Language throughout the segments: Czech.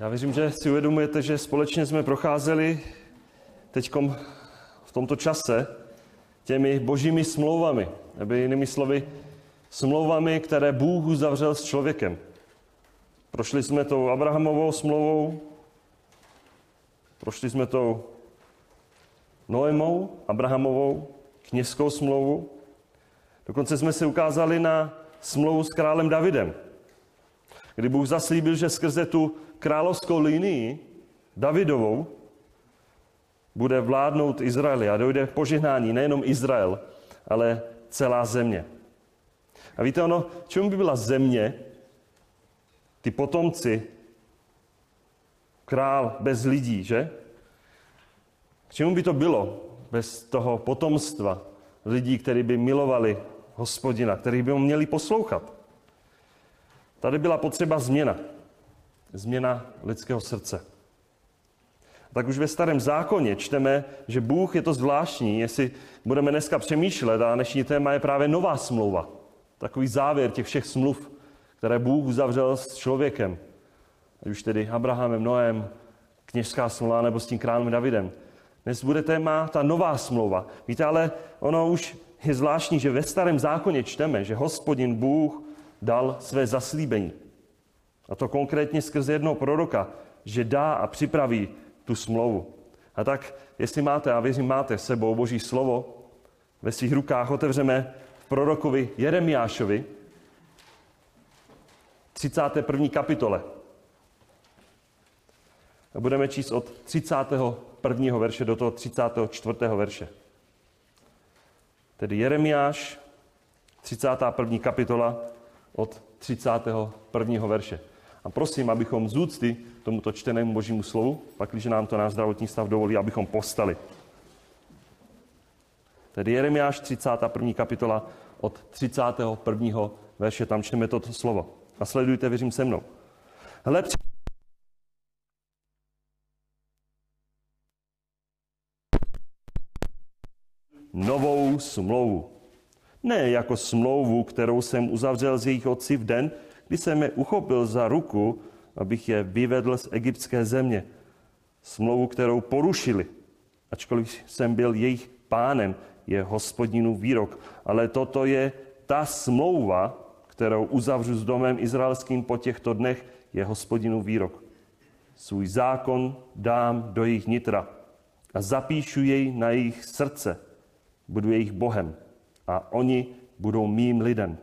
Já věřím, že si uvědomujete, že společně jsme procházeli teď v tomto čase těmi božími smlouvami, nebo jinými slovy, smlouvami, které Bůh uzavřel s člověkem. Prošli jsme tou Abrahamovou smlouvou, prošli jsme tou Noemou, Abrahamovou, kněžskou smlouvu. Dokonce jsme se ukázali na smlouvu s králem Davidem, kdy Bůh zaslíbil, že skrze tu královskou linii Davidovou bude vládnout Izraeli a dojde požehnání nejenom Izrael, ale celá země. A víte ono, čemu by byla země, ty potomci, král bez lidí, že? K čemu by to bylo bez toho potomstva lidí, kteří by milovali hospodina, který by ho měli poslouchat? Tady byla potřeba změna. Změna lidského srdce. Tak už ve starém zákoně čteme, že Bůh je to zvláštní, jestli budeme dneska přemýšlet, a dnešní téma je právě nová smlouva. Takový závěr těch všech smluv, které Bůh uzavřel s člověkem. Ať už tedy Abrahamem, Noem, kněžská smlouva nebo s tím králem Davidem. Dnes bude téma ta nová smlouva. Víte, ale ono už je zvláštní, že ve starém zákoně čteme, že hospodin Bůh dal své zaslíbení. A to konkrétně skrze jednoho proroka, že dá a připraví tu smlouvu. A tak, jestli máte, a věřím, máte s sebou Boží slovo, ve svých rukách otevřeme prorokovi Jeremiášovi, 31. kapitole. A budeme číst od 31. verše do toho 34. verše. Tedy Jeremiáš, 31. kapitola od 31. verše. A prosím, abychom z úcty tomuto čtenému božímu slovu, pak když nám to náš zdravotní stav dovolí, abychom postali. Tedy Jeremiáš 31. kapitola od 31. verše, tam čteme toto slovo. A sledujte, věřím se mnou. Hle, novou smlouvu. Ne jako smlouvu, kterou jsem uzavřel s jejich otci v den, kdy jsem je uchopil za ruku, abych je vyvedl z egyptské země. Smlouvu, kterou porušili, ačkoliv jsem byl jejich pánem, je hospodinu výrok. Ale toto je ta smlouva, kterou uzavřu s domem izraelským po těchto dnech, je hospodinu výrok. Svůj zákon dám do jejich nitra a zapíšu jej na jejich srdce. Budu jejich Bohem a oni budou mým lidem.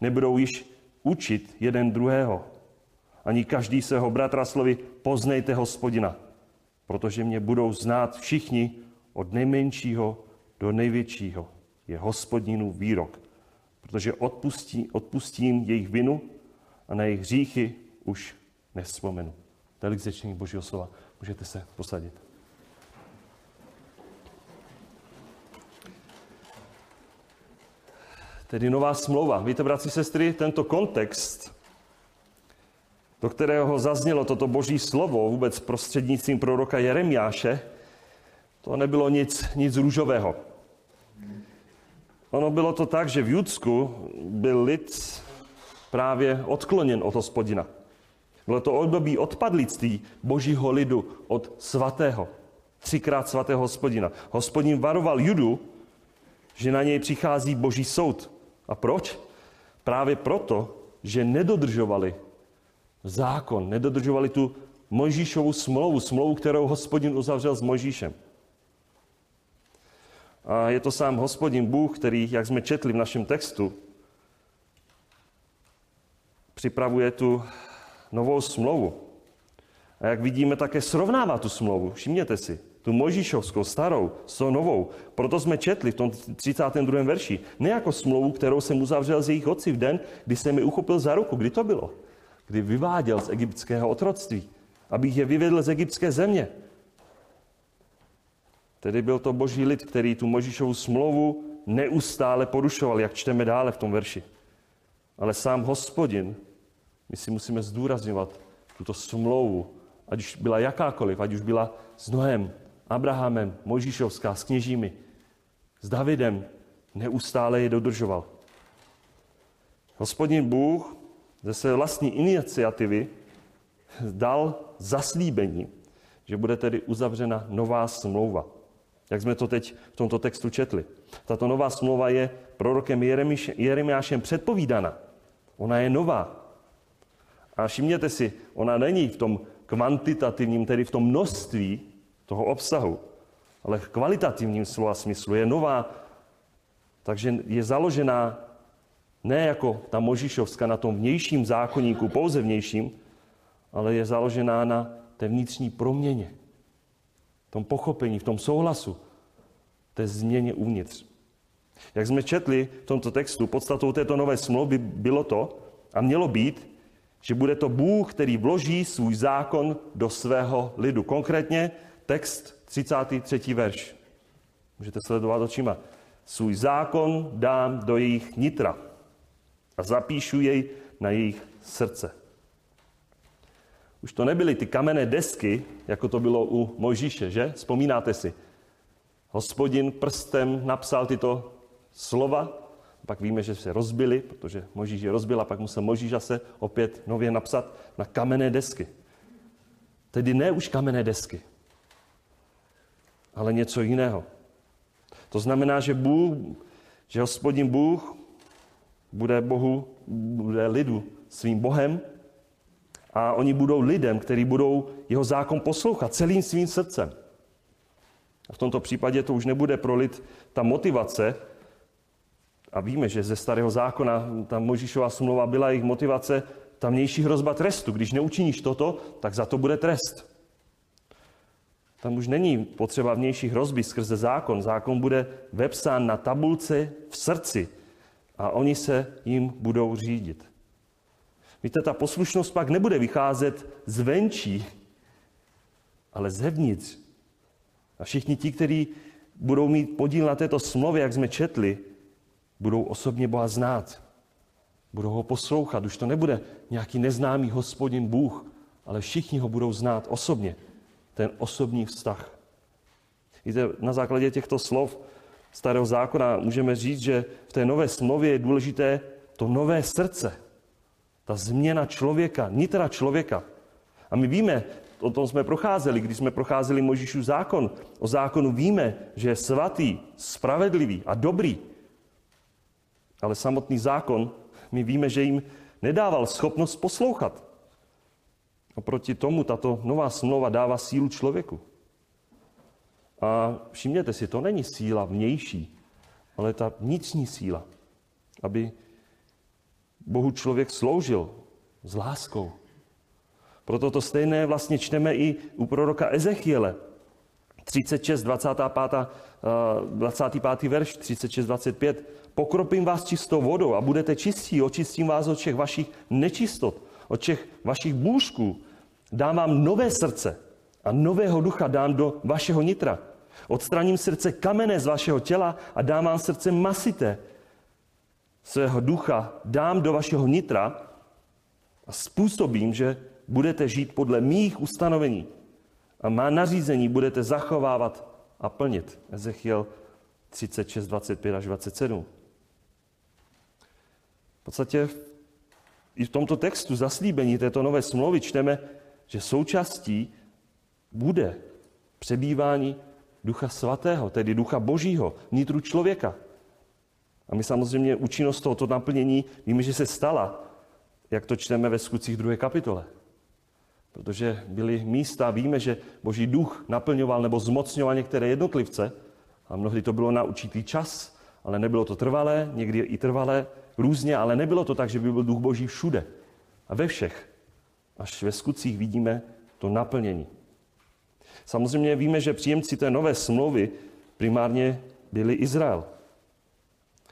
Nebudou již učit jeden druhého. Ani každý svého bratra slovy poznejte hospodina, protože mě budou znát všichni od nejmenšího do největšího. Je hospodinu výrok, protože odpustí, odpustím jejich vinu a na jejich hříchy už nevzpomenu. Tolik zečení Božího slova. Můžete se posadit. Tedy nová smlouva. Víte, bratři, sestry, tento kontext, do kterého zaznělo toto boží slovo vůbec prostřednictvím proroka Jeremiáše, to nebylo nic, nic růžového. Ono bylo to tak, že v Judsku byl lid právě odkloněn od hospodina. Bylo to období odpadlictví božího lidu od svatého, třikrát svatého hospodina. Hospodin varoval Judu, že na něj přichází boží soud. A proč? Právě proto, že nedodržovali zákon, nedodržovali tu Mojžíšovu smlouvu, smlouvu, kterou hospodin uzavřel s Mojžíšem. A je to sám hospodin Bůh, který, jak jsme četli v našem textu, připravuje tu novou smlouvu. A jak vidíme, také srovnává tu smlouvu. Všimněte si tu Mojžíšovskou, starou, s novou. Proto jsme četli v tom 32. verši. Ne jako smlouvu, kterou jsem uzavřel z jejich otci v den, kdy jsem mi uchopil za ruku. Kdy to bylo? Kdy vyváděl z egyptského otroctví, abych je vyvedl z egyptské země. Tedy byl to boží lid, který tu Mojžíšovu smlouvu neustále porušoval, jak čteme dále v tom verši. Ale sám hospodin, my si musíme zdůrazňovat tuto smlouvu, ať už byla jakákoliv, ať už byla s Noem, Abrahamem, Mojžíšovská, s kněžími, s Davidem, neustále je dodržoval. Hospodin Bůh ze své vlastní iniciativy dal zaslíbení, že bude tedy uzavřena nová smlouva. Jak jsme to teď v tomto textu četli. Tato nová smlouva je prorokem Jeremiášem předpovídána. Ona je nová. A všimněte si, ona není v tom kvantitativním, tedy v tom množství toho obsahu, ale v kvalitativním slova smyslu je nová, takže je založená ne jako ta Možišovská na tom vnějším zákonníku, pouze vnějším, ale je založená na té vnitřní proměně, v tom pochopení, v tom souhlasu, té změně uvnitř. Jak jsme četli v tomto textu, podstatou této nové smlouvy bylo to, a mělo být, že bude to Bůh, který vloží svůj zákon do svého lidu. Konkrétně text 33. verš. Můžete sledovat očima. Svůj zákon dám do jejich nitra a zapíšu jej na jejich srdce. Už to nebyly ty kamenné desky, jako to bylo u Mojžíše, že? Vzpomínáte si. Hospodin prstem napsal tyto slova, pak víme, že se rozbili, protože Možíš je rozbil a pak musel Možíš se opět nově napsat na kamenné desky. Tedy ne už kamenné desky, ale něco jiného. To znamená, že Bůh, že hospodin Bůh bude Bohu, bude lidu svým Bohem a oni budou lidem, kteří budou jeho zákon poslouchat celým svým srdcem. A v tomto případě to už nebude pro lid ta motivace, a víme, že ze starého zákona ta Možíšová smlouva byla jejich motivace, ta vnější hrozba trestu. Když neučiníš toto, tak za to bude trest. Tam už není potřeba vnější hrozby skrze zákon. Zákon bude vepsán na tabulce v srdci a oni se jim budou řídit. Víte, ta poslušnost pak nebude vycházet zvenčí, ale zevnitř. A všichni ti, kteří budou mít podíl na této smlouvě, jak jsme četli, budou osobně Boha znát. Budou ho poslouchat. Už to nebude nějaký neznámý hospodin Bůh, ale všichni ho budou znát osobně. Ten osobní vztah. Víte, na základě těchto slov starého zákona můžeme říct, že v té nové smlouvě je důležité to nové srdce. Ta změna člověka, nitra člověka. A my víme, o tom jsme procházeli, když jsme procházeli Možíšův zákon. O zákonu víme, že je svatý, spravedlivý a dobrý. Ale samotný zákon, my víme, že jim nedával schopnost poslouchat. Oproti tomu tato nová smlouva dává sílu člověku. A všimněte si, to není síla vnější, ale ta vnitřní síla, aby Bohu člověk sloužil s láskou. Proto to stejné vlastně čteme i u proroka Ezechiele. 36, 25, 25. verš, 36, 25. Pokropím vás čistou vodou a budete čistí, očistím vás od všech vašich nečistot, od všech vašich bůžků. Dám vám nové srdce a nového ducha dám do vašeho nitra. Odstraním srdce kamené z vašeho těla a dám vám srdce masité. Svého ducha dám do vašeho nitra a způsobím, že budete žít podle mých ustanovení a má nařízení budete zachovávat a plnit. Ezechiel 36, 25 až 27. V podstatě i v tomto textu zaslíbení této nové smlouvy čteme, že součástí bude přebývání Ducha Svatého, tedy Ducha Božího, vnitru člověka. A my samozřejmě účinnost tohoto naplnění víme, že se stala, jak to čteme ve skutcích druhé kapitole. Protože byly místa, víme, že Boží duch naplňoval nebo zmocňoval některé jednotlivce, a mnohdy to bylo na určitý čas, ale nebylo to trvalé, někdy i trvalé, různě, ale nebylo to tak, že by byl duch Boží všude a ve všech. Až ve skutcích vidíme to naplnění. Samozřejmě víme, že příjemci té nové smlouvy primárně byli Izrael.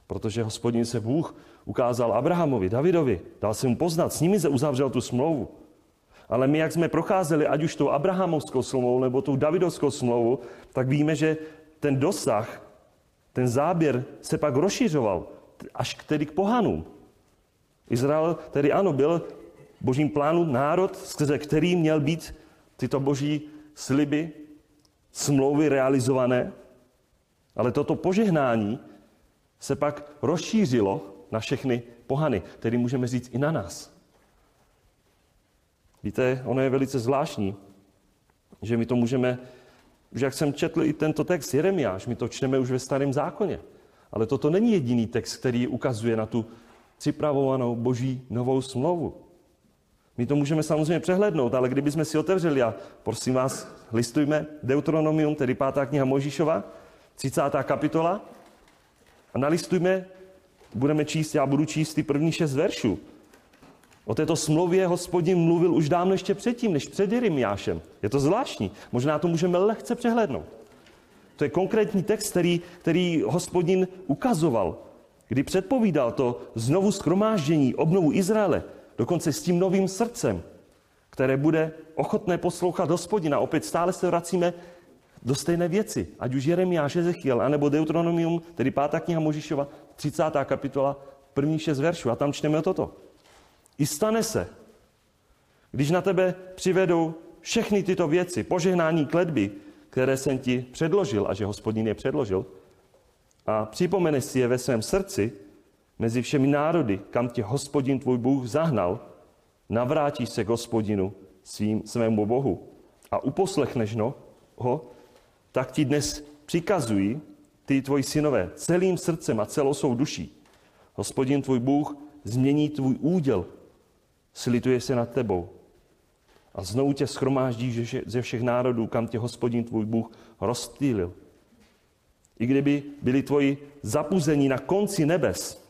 Protože hospodin se Bůh ukázal Abrahamovi, Davidovi, dal se mu poznat, s nimi se uzavřel tu smlouvu. Ale my, jak jsme procházeli, ať už tou Abrahamovskou smlouvou nebo tou Davidovskou smlouvou, tak víme, že ten dosah, ten záběr se pak rozšiřoval až k tedy k pohanům. Izrael tedy ano, byl božím plánu národ, skrze který měl být tyto boží sliby, smlouvy realizované, ale toto požehnání se pak rozšířilo na všechny pohany, tedy můžeme říct i na nás. Víte, ono je velice zvláštní, že my to můžeme, že jak jsem četl i tento text Jeremiáš, my to čteme už ve starém zákoně. Ale toto není jediný text, který ukazuje na tu připravovanou boží novou smlouvu. My to můžeme samozřejmě přehlednout, ale kdybychom si otevřeli, a prosím vás, listujme Deuteronomium, tedy pátá kniha Možíšova, 30. kapitola, a nalistujme, budeme číst, já budu číst ty první šest veršů. O této smlouvě hospodin mluvil už dávno ještě předtím, než před Jeremiášem. Je to zvláštní. Možná to můžeme lehce přehlednout. To je konkrétní text, který, který hospodin ukazoval, kdy předpovídal to znovu schromáždění, obnovu Izraele, dokonce s tím novým srdcem, které bude ochotné poslouchat hospodina. Opět stále se vracíme do stejné věci, ať už Jeremiáš, Ezechiel, anebo Deuteronomium, tedy pátá kniha Možišova, 30. kapitola, první šest veršů. A tam čteme toto. I stane se, když na tebe přivedou všechny tyto věci, požehnání kledby, které jsem ti předložil a že hospodin je předložil, a připomeneš si je ve svém srdci, mezi všemi národy, kam tě hospodin tvůj Bůh zahnal, navrátíš se k hospodinu svým, svému Bohu. A uposlechneš no, ho, tak ti dnes přikazují ty tvoji synové celým srdcem a celou svou duší. Hospodin tvůj Bůh změní tvůj úděl, slituje se nad tebou a znovu tě schromáždí ze všech národů, kam tě hospodin tvůj Bůh rozptýlil. I kdyby byli tvoji zapuzení na konci nebes,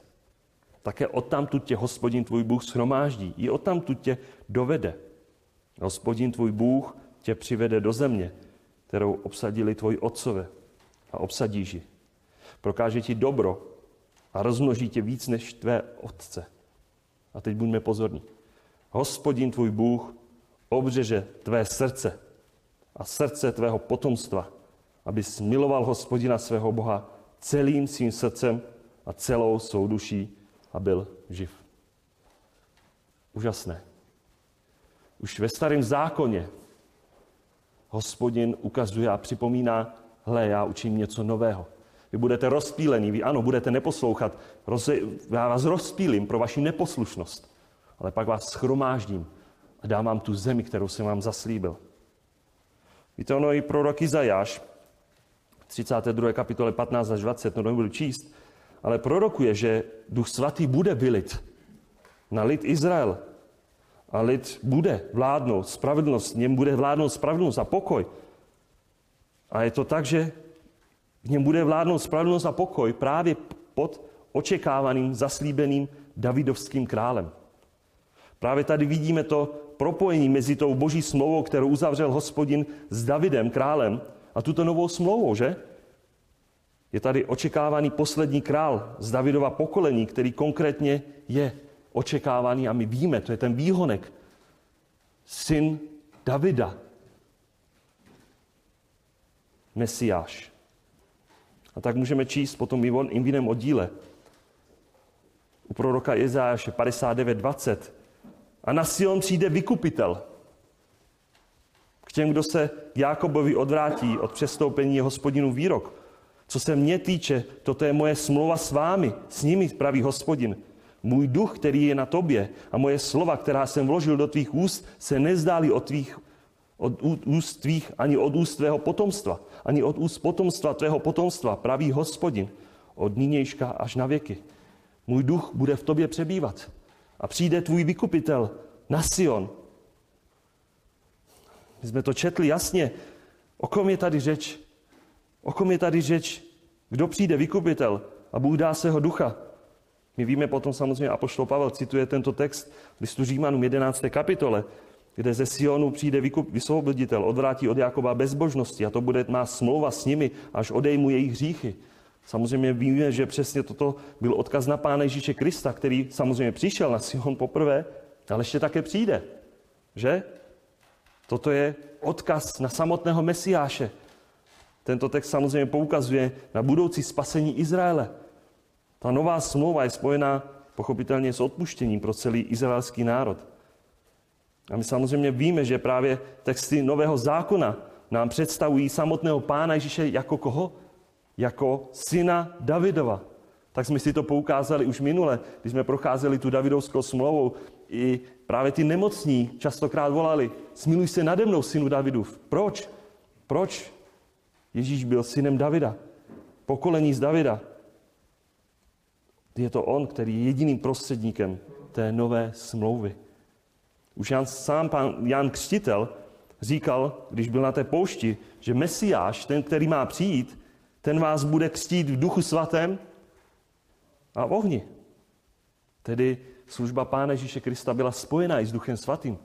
také odtamtud tě hospodin tvůj Bůh schromáždí. I odtamtud tě dovede. Hospodin tvůj Bůh tě přivede do země, kterou obsadili tvoji otcové a obsadíš ji. Prokáže ti dobro a rozmnoží tě víc než tvé otce. A teď buďme pozorní. Hospodin tvůj Bůh obřeže tvé srdce a srdce tvého potomstva, aby miloval hospodina svého Boha celým svým srdcem a celou svou duší a byl živ. Úžasné. Už ve starém zákoně hospodin ukazuje a připomíná, hle, já učím něco nového. Vy budete rozpílení, vy ano, budete neposlouchat, roz, já vás rozpílím pro vaši neposlušnost, ale pak vás schromáždím dám vám tu zemi, kterou jsem vám zaslíbil. Víte, ono i prorok Izajáš, 32. kapitole 15 až 20, no nebudu číst, ale prorokuje, že Duch Svatý bude vylit na lid Izrael. A lid bude vládnout spravedlnost, něm bude vládnout spravedlnost a pokoj. A je to tak, že v něm bude vládnout spravedlnost a pokoj právě pod očekávaným, zaslíbeným Davidovským králem. Právě tady vidíme to propojení mezi tou boží smlouvou, kterou uzavřel hospodin s Davidem, králem, a tuto novou smlouvou, že? Je tady očekávaný poslední král z Davidova pokolení, který konkrétně je očekávaný a my víme, to je ten výhonek. Syn Davida. Mesiáš. A tak můžeme číst potom i v jiném oddíle. U proroka Jezáše 59.20. A na Sion přijde vykupitel. K těm, kdo se Jákobovi odvrátí od přestoupení hospodinu výrok. Co se mě týče, toto je moje smlouva s vámi, s nimi, praví hospodin. Můj duch, který je na tobě a moje slova, která jsem vložil do tvých úst, se nezdály od tvých od úst tvých, ani od úst tvého potomstva, ani od úst potomstva tvého potomstva, praví hospodin, od nynějška až na věky. Můj duch bude v tobě přebývat a přijde tvůj vykupitel na Sion. My jsme to četli jasně. O kom je tady řeč? O kom je tady řeč? Kdo přijde vykupitel a Bůh dá svého ducha? My víme potom samozřejmě, Apoštol Pavel cituje tento text v listu Římanům 11. kapitole, kde ze Sionu přijde vysvoboditel, odvrátí od Jakoba bezbožnosti a to bude má smlouva s nimi, až odejmu jejich hříchy. Samozřejmě víme, že přesně toto byl odkaz na Pána Ježíše Krista, který samozřejmě přišel na Sion poprvé, ale ještě také přijde. Že? Toto je odkaz na samotného Mesiáše, tento text samozřejmě poukazuje na budoucí spasení Izraele. Ta nová smlouva je spojená pochopitelně s odpuštěním pro celý izraelský národ. A my samozřejmě víme, že právě texty Nového zákona nám představují samotného Pána Ježíše jako koho? Jako syna Davidova. Tak jsme si to poukázali už minule, když jsme procházeli tu Davidovskou smlouvou i Právě ty nemocní častokrát volali, smiluj se nade mnou, synu Davidův. Proč? Proč? Ježíš byl synem Davida, pokolení z Davida. Je to on, který je jediným prostředníkem té nové smlouvy. Už Jan, sám pán Jan Křtitel říkal, když byl na té poušti, že Mesiáš, ten, který má přijít, ten vás bude křtít v duchu svatém a v ohni. Tedy služba Pána Ježíše Krista byla spojená i s Duchem Svatým.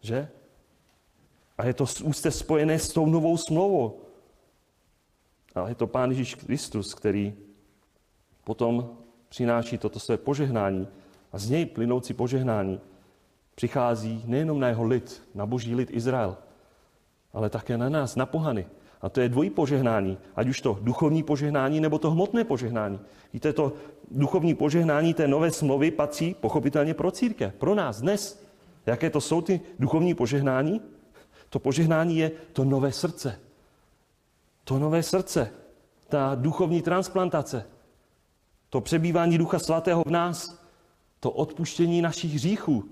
Že? A je to úzce spojené s tou novou smlouvou. Ale je to Pán Ježíš Kristus, který potom přináší toto své požehnání a z něj plynoucí požehnání přichází nejenom na jeho lid, na boží lid Izrael, ale také na nás, na pohany. A to je dvojí požehnání, ať už to duchovní požehnání nebo to hmotné požehnání. Víte, to duchovní požehnání té nové smlouvy patří pochopitelně pro církev, pro nás dnes. Jaké to jsou ty duchovní požehnání? To požehnání je to nové srdce. To nové srdce, ta duchovní transplantace, to přebývání Ducha Svatého v nás, to odpuštění našich hříchů.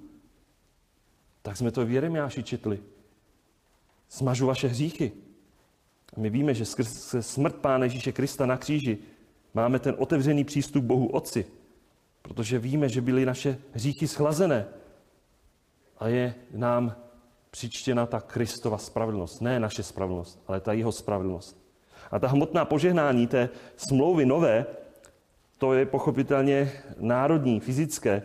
Tak jsme to v Jeremiáši četli. Smažu vaše hříchy. My víme, že skrze smrt Pána Ježíše Krista na kříži máme ten otevřený přístup Bohu Otci, protože víme, že byly naše hříchy schlazené a je nám přičtěna ta Kristova spravedlnost. Ne naše spravedlnost, ale ta jeho spravedlnost. A ta hmotná požehnání té smlouvy nové, to je pochopitelně národní, fyzické.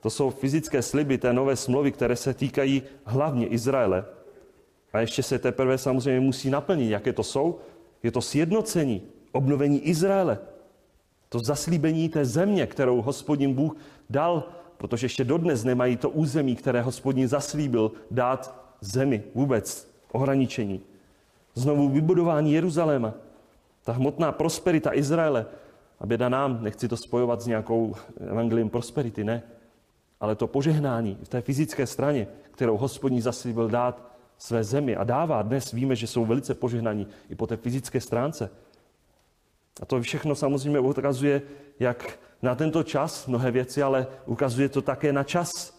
To jsou fyzické sliby té nové smlouvy, které se týkají hlavně Izraele. A ještě se teprve samozřejmě musí naplnit. Jaké to jsou? Je to sjednocení, obnovení Izraele. To zaslíbení té země, kterou hospodin Bůh dal, protože ještě dodnes nemají to území, které hospodin zaslíbil dát zemi vůbec, ohraničení. Znovu vybudování Jeruzaléma. Ta hmotná prosperita Izraele. A běda nám, nechci to spojovat s nějakou evangelium prosperity, ne. Ale to požehnání v té fyzické straně, kterou hospodin zaslíbil dát své zemi a dává. Dnes víme, že jsou velice požehnaní i po té fyzické stránce. A to všechno samozřejmě ukazuje, jak na tento čas mnohé věci, ale ukazuje to také na čas,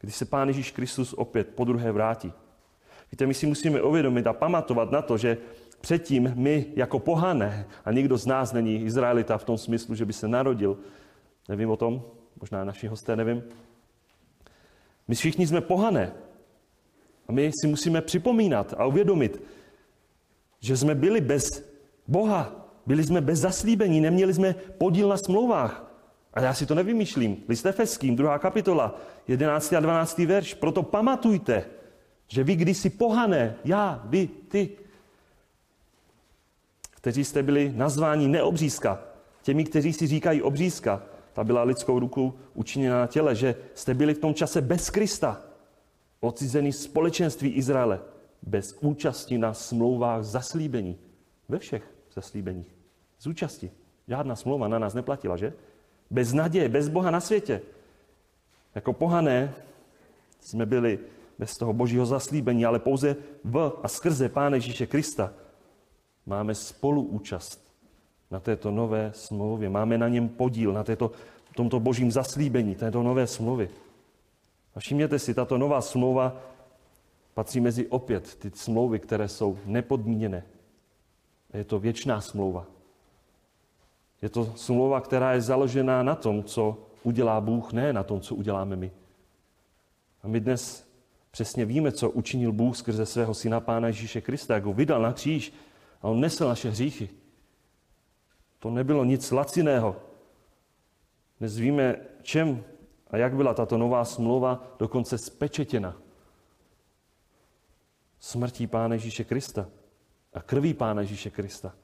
kdy se Pán Ježíš Kristus opět po druhé vrátí. Víte, my si musíme uvědomit a pamatovat na to, že předtím my jako pohané, a nikdo z nás není Izraelita v tom smyslu, že by se narodil, nevím o tom, možná naši hosté nevím, my všichni jsme pohané. A my si musíme připomínat a uvědomit, že jsme byli bez Boha, byli jsme bez zaslíbení, neměli jsme podíl na smlouvách. A já si to nevymýšlím. List Efeským, druhá kapitola, 11. a 12. verš. Proto pamatujte, že vy kdysi pohané, já, vy, ty, kteří jste byli nazváni neobřízka, těmi, kteří si říkají obřízka, ta byla lidskou rukou učiněna na těle, že jste byli v tom čase bez Krista, odcizený společenství Izraele, bez účasti na smlouvách zaslíbení. Ve všech zaslíbeních. Z účasti. Žádná smlouva na nás neplatila, že? Bez naděje, bez Boha na světě. Jako pohané jsme byli bez toho božího zaslíbení, ale pouze v a skrze Pána Ježíše Krista máme spoluúčast na této nové smlouvě. Máme na něm podíl, na této, tomto božím zaslíbení, této nové smlouvy. A všimněte si, tato nová smlouva patří mezi opět ty smlouvy, které jsou nepodmíněné. Je to věčná smlouva. Je to smlouva, která je založená na tom, co udělá Bůh, ne na tom, co uděláme my. A my dnes přesně víme, co učinil Bůh skrze svého syna Pána Ježíše Krista, jak ho vydal na kříž a on nesl naše hříchy. To nebylo nic laciného. Dnes víme, čem a jak byla tato nová smlouva dokonce spečetěna. Smrtí Pána Ježíše Krista a krví Pána Ježíše Krista.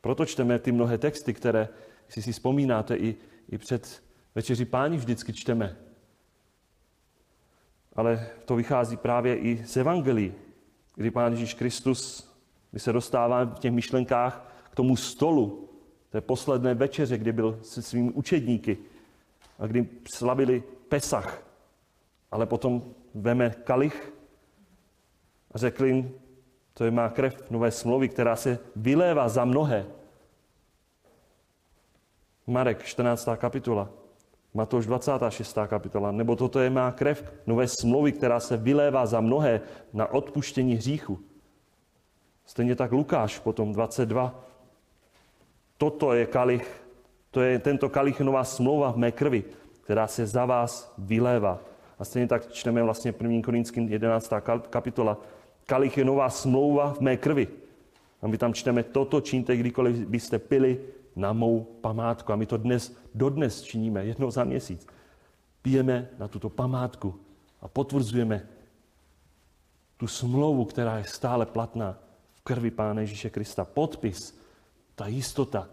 Proto čteme ty mnohé texty, které, jestli si vzpomínáte, i, i před večeří páni vždycky čteme. Ale to vychází právě i z Evangelií, kdy Pán Ježíš Kristus, kdy se dostává v těch myšlenkách k tomu stolu, té posledné večeře, kdy byl se svými učedníky a kdy slavili Pesach, ale potom veme kalich a řekl jim, to je má krev nové smlouvy, která se vylévá za mnohé. Marek, 14. kapitola. Matouš 26. kapitola. Nebo toto je má krev nové smlouvy, která se vylévá za mnohé na odpuštění hříchu. Stejně tak Lukáš potom 22. Toto je kalich, to je tento kalich nová smlouva v mé krvi, která se za vás vylévá. A stejně tak čteme vlastně 1. Korinským 11. kapitola. Kalich je nová smlouva v mé krvi. A my tam čteme, toto čiňte, kdykoliv byste pili na mou památku. A my to dnes, dodnes činíme, jednou za měsíc. Pijeme na tuto památku a potvrzujeme tu smlouvu, která je stále platná v krvi Pána Ježíše Krista. Podpis, ta jistota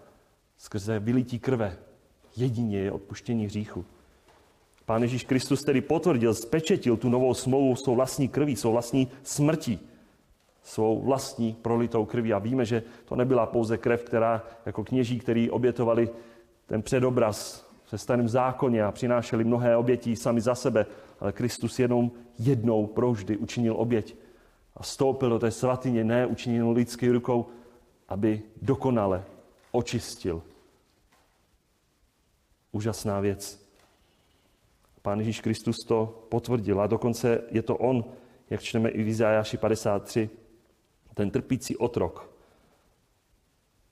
skrze vylití krve, jedině je odpuštění hříchu. Pán Ježíš Kristus tedy potvrdil, spečetil tu novou smlouvu svou vlastní krví, svou vlastní smrtí, svou vlastní prolitou krví. A víme, že to nebyla pouze krev, která jako kněží, který obětovali ten předobraz se starým zákoně a přinášeli mnohé obětí sami za sebe, ale Kristus jenom jednou provždy učinil oběť a stoupil do té svatyně, ne učinil lidský rukou, aby dokonale očistil. Úžasná věc. Pán Ježíš Kristus to potvrdil a dokonce je to on, jak čteme i v Izajáši 53, ten trpící otrok.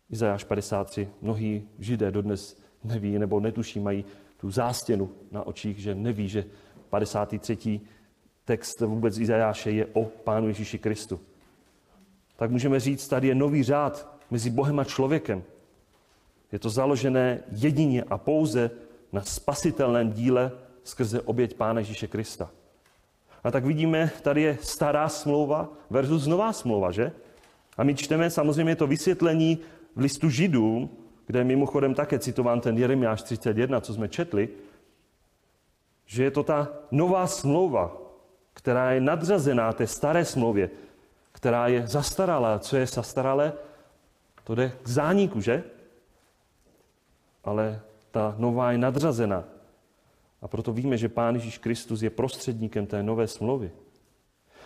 Izajáš 53, mnohí židé dodnes neví nebo netuší, mají tu zástěnu na očích, že neví, že 53. text vůbec Izajáše je o Pánu Ježíši Kristu. Tak můžeme říct, tady je nový řád mezi Bohem a člověkem. Je to založené jedině a pouze na spasitelném díle skrze oběť Pána Ježíše Krista. A tak vidíme, tady je stará smlouva versus nová smlouva, že? A my čteme samozřejmě to vysvětlení v listu Židům, kde je mimochodem také citován ten Jeremiáš 31, co jsme četli, že je to ta nová smlouva, která je nadřazená té staré smlouvě, která je zastaralá. Co je zastaralé? To jde k zániku, že? Ale ta nová je nadřazená. A proto víme, že Pán Ježíš Kristus je prostředníkem té nové smlouvy.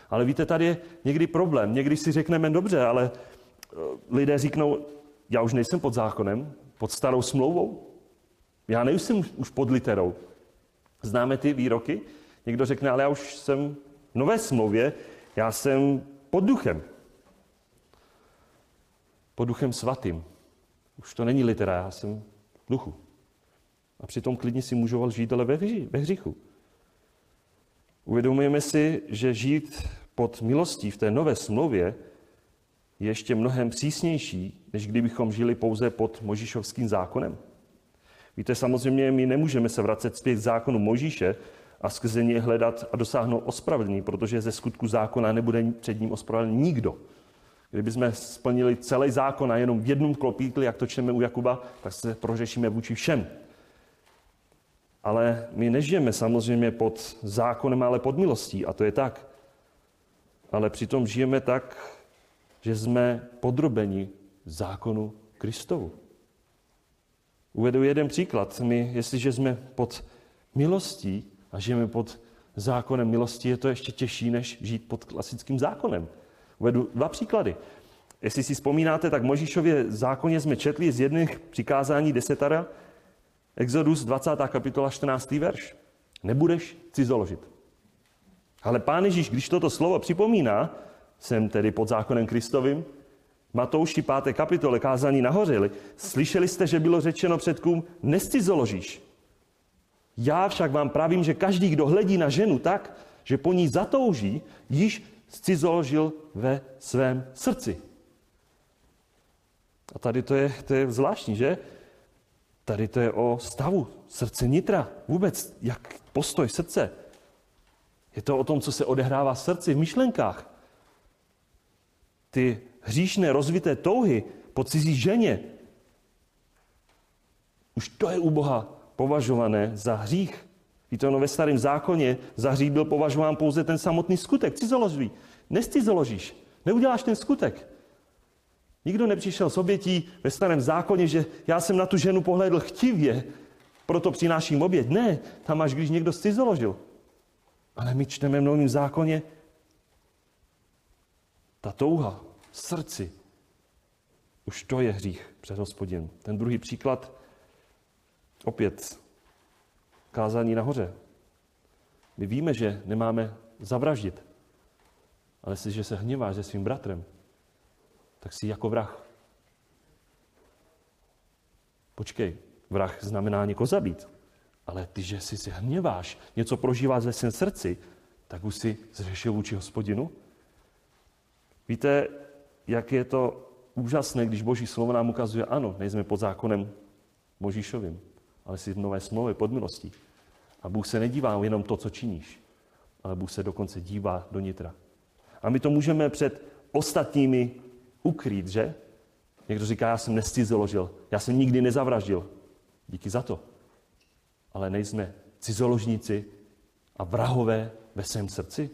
Ale víte, tady je někdy problém. Někdy si řekneme, dobře, ale eh, lidé říknou, já už nejsem pod zákonem, pod starou smlouvou. Já nejsem už pod literou. Známe ty výroky? Někdo řekne, ale já už jsem v nové smlouvě, já jsem pod duchem. Pod duchem svatým. Už to není litera, já jsem duchu. A přitom klidně si můžou žít ale ve, hři, ve hříchu. Uvědomujeme si, že žít pod milostí v té nové smlouvě je ještě mnohem přísnější, než kdybychom žili pouze pod Možíšovským zákonem. Víte, samozřejmě my nemůžeme se vracet zpět k zákonu Možíše a skrze něj hledat a dosáhnout ospravedlnění, protože ze skutku zákona nebude před ním ospravedlněn nikdo. Kdyby jsme splnili celý zákon a jenom v jednom klopítli, jak to čteme u Jakuba, tak se prořešíme vůči všem. Ale my nežijeme samozřejmě pod zákonem, ale pod milostí. A to je tak. Ale přitom žijeme tak, že jsme podrobeni zákonu Kristovu. Uvedu jeden příklad. My, jestliže jsme pod milostí a žijeme pod zákonem milosti, je to ještě těžší, než žít pod klasickým zákonem. Uvedu dva příklady. Jestli si vzpomínáte, tak Možíšově zákoně jsme četli z jedných přikázání desetara, Exodus 20. kapitola 14. verš. Nebudeš cizoložit. Ale Pán Ježíš, když toto slovo připomíná, jsem tedy pod zákonem Kristovým, Matouši 5. kapitole kázání nahořili, slyšeli jste, že bylo řečeno předkům, nescizoložíš. Já však vám pravím, že každý, kdo hledí na ženu tak, že po ní zatouží, již scizoložil ve svém srdci. A tady to je, to je zvláštní, že? Tady to je o stavu srdce nitra. Vůbec, jak postoj srdce. Je to o tom, co se odehrává v srdci, v myšlenkách. Ty hříšné rozvité touhy po cizí ženě, už to je u Boha považované za hřích. Víte, ono ve starém zákoně za hřích byl považován pouze ten samotný skutek, cizoložství. Nescizoložíš, neuděláš ten skutek. Nikdo nepřišel s obětí ve starém zákoně, že já jsem na tu ženu pohlédl chtivě, proto přináším oběť. Ne, tam až když někdo zcizoložil. Ale my čteme v novém zákoně ta touha v srdci. Už to je hřích před hospodin. Ten druhý příklad, opět kázání nahoře. My víme, že nemáme zavraždit. Ale jestliže se hněváš se svým bratrem, tak jsi jako vrah. Počkej, vrah znamená někoho zabít. Ale ty, že si se hněváš, něco prožíváš ve svém srdci, tak už si zřešil vůči hospodinu. Víte, jak je to úžasné, když Boží slovo nám ukazuje, ano, nejsme pod zákonem Možíšovým, ale jsi v nové smlouvě pod milostí. A Bůh se nedívá jenom to, co činíš, ale Bůh se dokonce dívá do nitra. A my to můžeme před ostatními ukrýt, že? Někdo říká, já jsem nescizoložil, já jsem nikdy nezavraždil. Díky za to. Ale nejsme cizoložníci a vrahové ve svém srdci.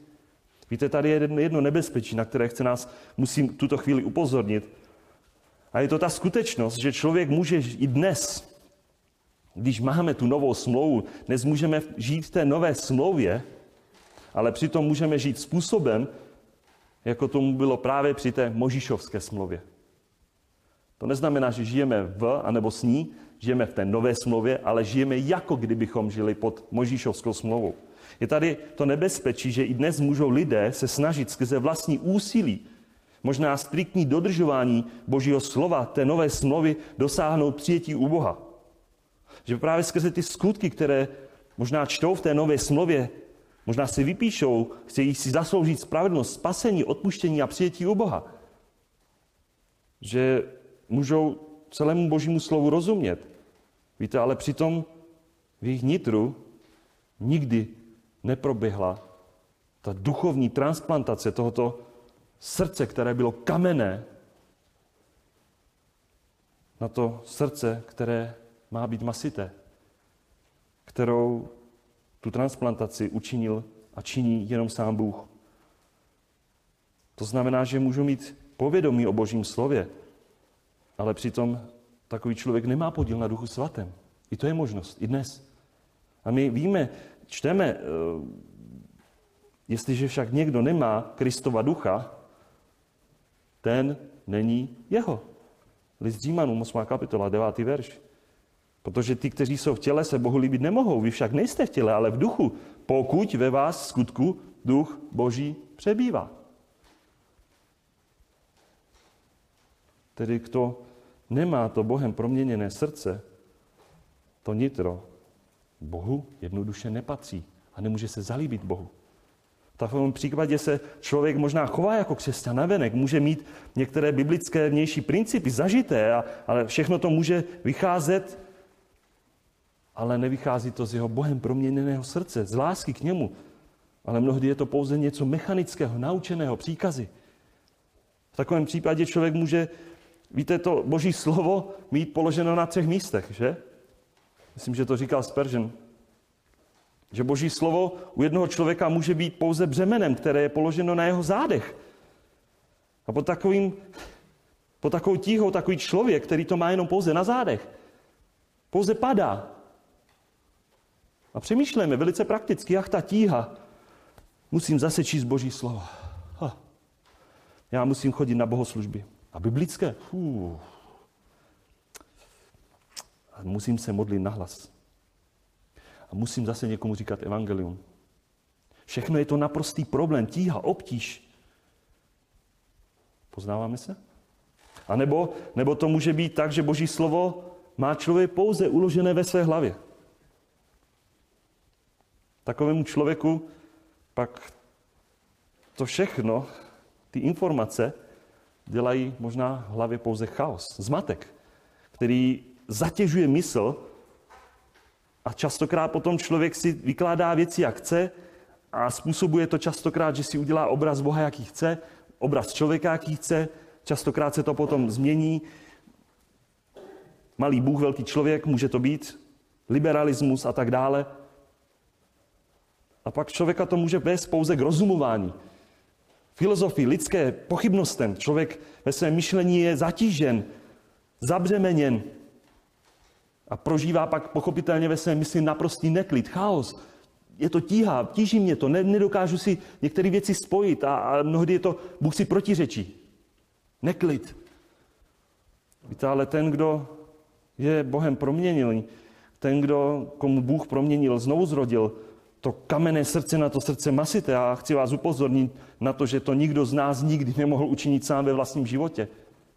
Víte, tady je jedno nebezpečí, na které chce nás, musím tuto chvíli upozornit. A je to ta skutečnost, že člověk může i dnes, když máme tu novou smlouvu, dnes můžeme žít v té nové smlouvě, ale přitom můžeme žít způsobem, jako tomu bylo právě při té Možišovské smlouvě. To neznamená, že žijeme v, anebo s ní, žijeme v té nové smlouvě, ale žijeme jako kdybychom žili pod Možíšovskou smlouvou. Je tady to nebezpečí, že i dnes můžou lidé se snažit skrze vlastní úsilí, možná striktní dodržování Božího slova, té nové smlouvy, dosáhnout přijetí u Boha. Že právě skrze ty skutky, které možná čtou v té nové smlouvě, možná si vypíšou, chtějí si zasloužit spravedlnost, spasení, odpuštění a přijetí u Boha. Že můžou celému božímu slovu rozumět. Víte, ale přitom v jejich nitru nikdy neproběhla ta duchovní transplantace tohoto srdce, které bylo kamenné, na to srdce, které má být masité, kterou tu transplantaci učinil a činí jenom sám Bůh. To znamená, že můžu mít povědomí o Božím slově, ale přitom takový člověk nemá podíl na duchu svatém. I to je možnost, i dnes. A my víme, čteme, eh, jestliže však někdo nemá Kristova ducha, ten není jeho. List Římanům, 8. kapitola, 9. verš. Protože ty, kteří jsou v těle, se Bohu líbit nemohou. Vy však nejste v těle, ale v duchu, pokud ve vás skutku duch Boží přebývá. Tedy kdo nemá to Bohem proměněné srdce, to nitro, Bohu jednoduše nepatří a nemůže se zalíbit Bohu. V takovém příkladě se člověk možná chová jako křesťan navenek, může mít některé biblické vnější principy zažité, ale všechno to může vycházet, ale nevychází to z jeho Bohem proměněného srdce, z lásky k němu. Ale mnohdy je to pouze něco mechanického, naučeného, příkazy. V takovém případě člověk může Víte, to boží slovo mít položeno na třech místech, že? Myslím, že to říkal Spurgeon. Že boží slovo u jednoho člověka může být pouze břemenem, které je položeno na jeho zádech. A pod, takovým, pod takovou tíhou takový člověk, který to má jenom pouze na zádech, pouze padá. A přemýšlíme velice prakticky, jak ta tíha, musím zase číst boží slovo. Ha. Já musím chodit na bohoslužby. A biblické? Fů. A musím se modlit nahlas. A musím zase někomu říkat evangelium. Všechno je to naprostý problém, tíha, obtíž. Poznáváme se? A nebo, nebo to může být tak, že Boží slovo má člověk pouze uložené ve své hlavě. Takovému člověku pak to všechno, ty informace, dělají možná v hlavě pouze chaos, zmatek, který zatěžuje mysl a častokrát potom člověk si vykládá věci, jak chce a způsobuje to častokrát, že si udělá obraz Boha, jaký chce, obraz člověka, jaký chce, častokrát se to potom změní. Malý Bůh, velký člověk, může to být, liberalismus a tak dále. A pak člověka to může vést pouze k rozumování filozofii, lidské pochybnostem. Člověk ve svém myšlení je zatížen, zabřemeněn a prožívá pak pochopitelně ve svém mysli naprostý neklid, chaos. Je to tíha, tíží mě to, nedokážu si některé věci spojit a, a mnohdy je to, Bůh si protiřečí. Neklid. Víte, ale ten, kdo je Bohem proměnilý, ten, kdo, komu Bůh proměnil, znovu zrodil to kamenné srdce na to srdce masité. A chci vás upozornit na to, že to nikdo z nás nikdy nemohl učinit sám ve vlastním životě.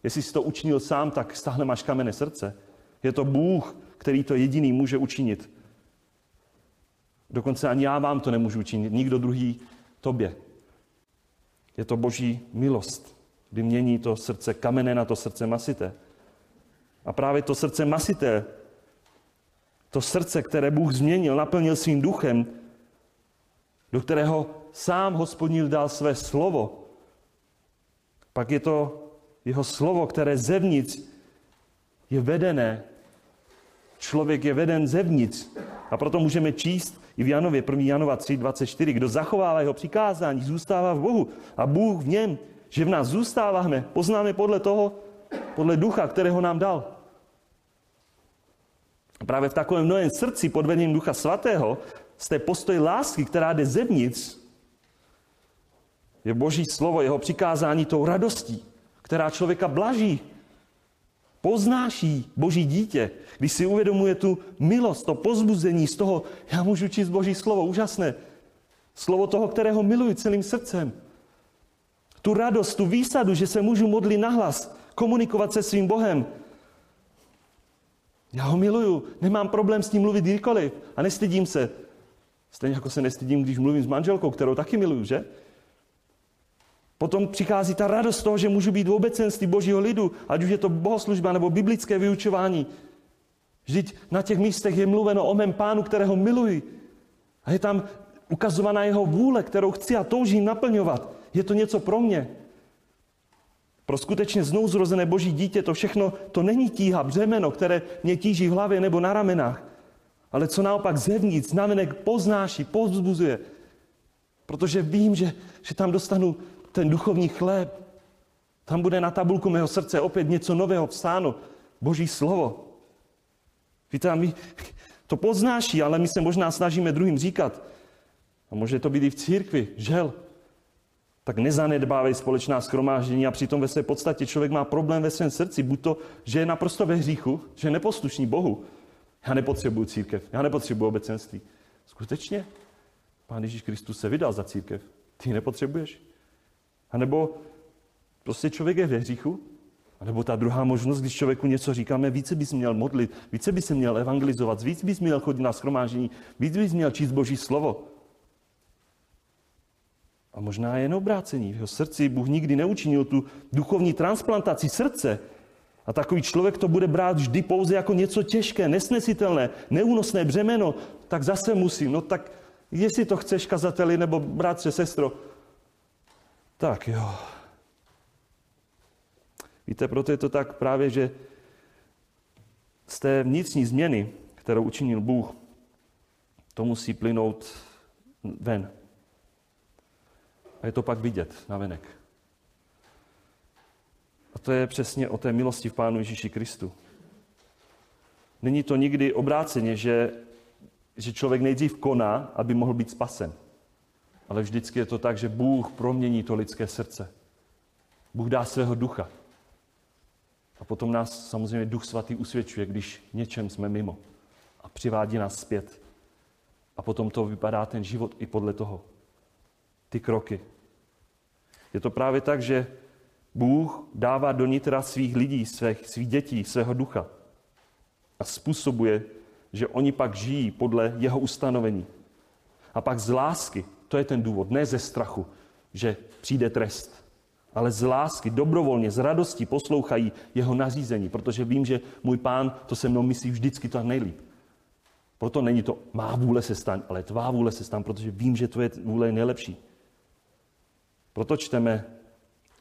Jestli jsi to učinil sám, tak stále máš kamenné srdce. Je to Bůh, který to jediný může učinit. Dokonce ani já vám to nemůžu učinit, nikdo druhý tobě. Je to boží milost, kdy mění to srdce kamenné na to srdce masité. A právě to srdce masité, to srdce, které Bůh změnil, naplnil svým duchem, do kterého sám hospodinil dal své slovo, pak je to jeho slovo, které zevnitř je vedené. Člověk je veden zevnitř. A proto můžeme číst i v Janově, 1. Janova 3, 24. Kdo zachovává jeho přikázání, zůstává v Bohu a Bůh v něm. Že v nás zůstáváme, poznáme podle toho, podle ducha, kterého nám dal. A právě v takovém novém srdci pod vedením Ducha Svatého z té postoje lásky, která jde zevnitř, je Boží slovo, jeho přikázání tou radostí, která člověka blaží, poznáší Boží dítě, když si uvědomuje tu milost, to pozbuzení z toho, já můžu číst Boží slovo, úžasné. Slovo toho, kterého miluji celým srdcem. Tu radost, tu výsadu, že se můžu modlit nahlas, komunikovat se svým Bohem. Já ho miluju, nemám problém s ním mluvit kdykoliv a nestydím se. Stejně jako se nestydím, když mluvím s manželkou, kterou taky miluju, že? Potom přichází ta radost toho, že můžu být v obecenství božího lidu, ať už je to bohoslužba nebo biblické vyučování. Vždyť na těch místech je mluveno o mém pánu, kterého miluji. A je tam ukazovaná jeho vůle, kterou chci a toužím naplňovat. Je to něco pro mě. Pro skutečně znouzrozené boží dítě to všechno, to není tíha, břemeno, které mě tíží v hlavě nebo na ramenách. Ale co naopak zevnitř, znamenek poznáší, povzbuzuje. Protože vím, že, že tam dostanu ten duchovní chléb. Tam bude na tabulku mého srdce opět něco nového psáno. Boží slovo. Víte, my to poznáší, ale my se možná snažíme druhým říkat. A může to být i v církvi, žel. Tak nezanedbávej společná schromáždění a přitom ve své podstatě člověk má problém ve svém srdci. Buď to, že je naprosto ve hříchu, že je neposlušný Bohu. Já nepotřebuju církev, já nepotřebuju obecenství. Skutečně? Pán Ježíš Kristus se vydal za církev. Ty nepotřebuješ? A nebo prostě člověk je ve hříchu, a nebo ta druhá možnost, když člověku něco říkáme, více bys měl modlit, více bys měl evangelizovat, víc bys měl chodit na schromáždění, víc bys měl číst Boží slovo. A možná jen obrácení. V jeho srdci Bůh nikdy neučinil tu duchovní transplantaci srdce. A takový člověk to bude brát vždy pouze jako něco těžké, nesnesitelné, neúnosné břemeno. Tak zase musím. No tak jestli to chceš, kazateli nebo bratře, sestro, tak jo. Víte, proto je to tak právě, že z té vnitřní změny, kterou učinil Bůh, to musí plynout ven. A je to pak vidět na venek. A to je přesně o té milosti v Pánu Ježíši Kristu. Není to nikdy obráceně, že, že člověk nejdřív koná, aby mohl být spasen. Ale vždycky je to tak, že Bůh promění to lidské srdce. Bůh dá svého ducha. A potom nás samozřejmě Duch Svatý usvědčuje, když něčem jsme mimo. A přivádí nás zpět. A potom to vypadá ten život i podle toho. Ty kroky. Je to právě tak, že Bůh dává do nitra svých lidí, svých, svých dětí, svého ducha. A způsobuje, že oni pak žijí podle jeho ustanovení. A pak z lásky to je ten důvod, ne ze strachu, že přijde trest. Ale z lásky, dobrovolně, z radosti poslouchají jeho nařízení, protože vím, že můj pán to se mnou myslí vždycky to nejlíp. Proto není to má vůle se staň, ale tvá vůle se staň, protože vím, že tvoje vůle je nejlepší. Proto čteme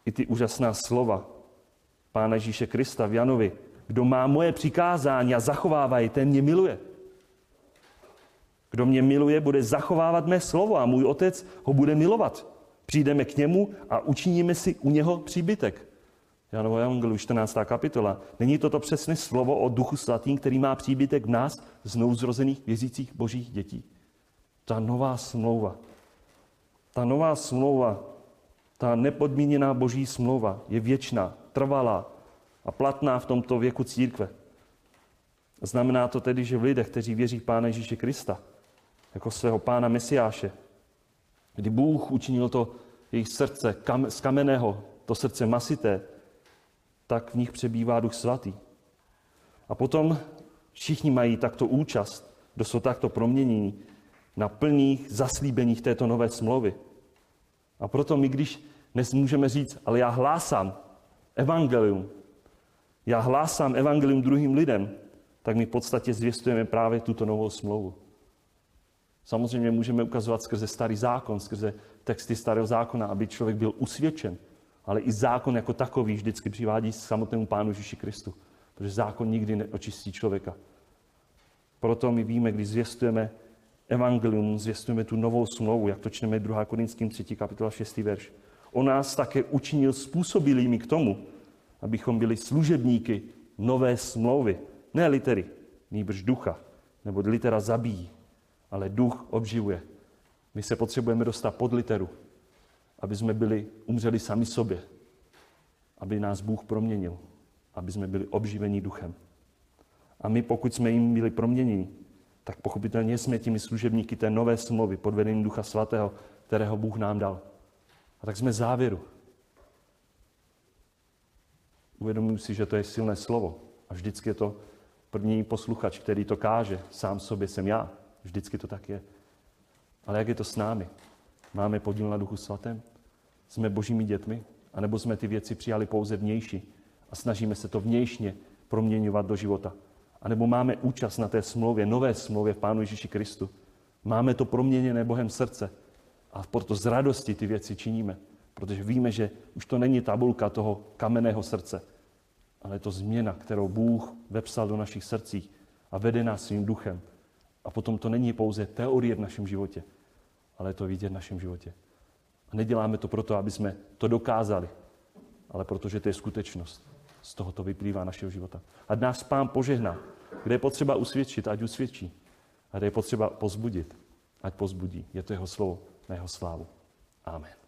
i ty úžasná slova Pána Ježíše Krista v Janovi. Kdo má moje přikázání a zachovává je, ten mě miluje. Kdo mě miluje, bude zachovávat mé slovo a můj otec ho bude milovat. Přijdeme k němu a učiníme si u něho příbytek. Janovo Evangeliu 14. kapitola. Není toto přesně slovo o duchu svatým, který má příbytek v nás, znouzrozených věřících božích dětí? Ta nová smlouva. Ta nová smlouva, ta nepodmíněná boží smlouva je věčná, trvalá a platná v tomto věku církve. Znamená to tedy, že v lidech, kteří věří Pána Ježíše Krista, jako svého Pána Mesiáše, kdy Bůh učinil to jejich srdce kam, z kamenného, to srdce masité, tak v nich přebývá Duch Svatý. A potom všichni mají takto účast, kdo jsou takto proměnění na plných zaslíbeních této nové smlouvy. A proto my, když dnes můžeme říct, ale já hlásám evangelium, já hlásám evangelium druhým lidem, tak my v podstatě zvěstujeme právě tuto novou smlouvu. Samozřejmě můžeme ukazovat skrze starý zákon, skrze texty starého zákona, aby člověk byl usvědčen. Ale i zákon jako takový vždycky přivádí samotnému Pánu Ježíši Kristu. Protože zákon nikdy neočistí člověka. Proto my víme, když zvěstujeme evangelium, zvěstujeme tu novou smlouvu, jak to čteme 2. Korinským 3. kapitola 6. verš. On nás také učinil způsobilými k tomu, abychom byli služebníky nové smlouvy. Ne litery, nýbrž ducha, nebo litera zabíjí, ale duch obživuje. My se potřebujeme dostat pod literu, aby jsme byli, umřeli sami sobě, aby nás Bůh proměnil, aby jsme byli obživení duchem. A my, pokud jsme jim byli proměněni, tak pochopitelně jsme těmi služebníky té nové smlouvy pod vedením Ducha Svatého, kterého Bůh nám dal. A tak jsme závěru. Uvědomuji si, že to je silné slovo. A vždycky je to první posluchač, který to káže. Sám sobě jsem já. Vždycky to tak je. Ale jak je to s námi? Máme podíl na Duchu Svatém? Jsme božími dětmi? A nebo jsme ty věci přijali pouze vnější a snažíme se to vnějšně proměňovat do života? A nebo máme účast na té smlouvě, nové smlouvě v Pánu Ježíši Kristu? Máme to proměněné Bohem srdce a proto z radosti ty věci činíme, protože víme, že už to není tabulka toho kamenného srdce, ale je to změna, kterou Bůh vepsal do našich srdcích a vede nás svým duchem. A potom to není pouze teorie v našem životě, ale je to vidět v našem životě. A neděláme to proto, aby jsme to dokázali, ale protože to je skutečnost. Z toho to vyplývá našeho života. A nás pán požehná. Kde je potřeba usvědčit, ať usvědčí. A kde je potřeba pozbudit, ať pozbudí. Je to jeho slovo na jeho slávu. Amen.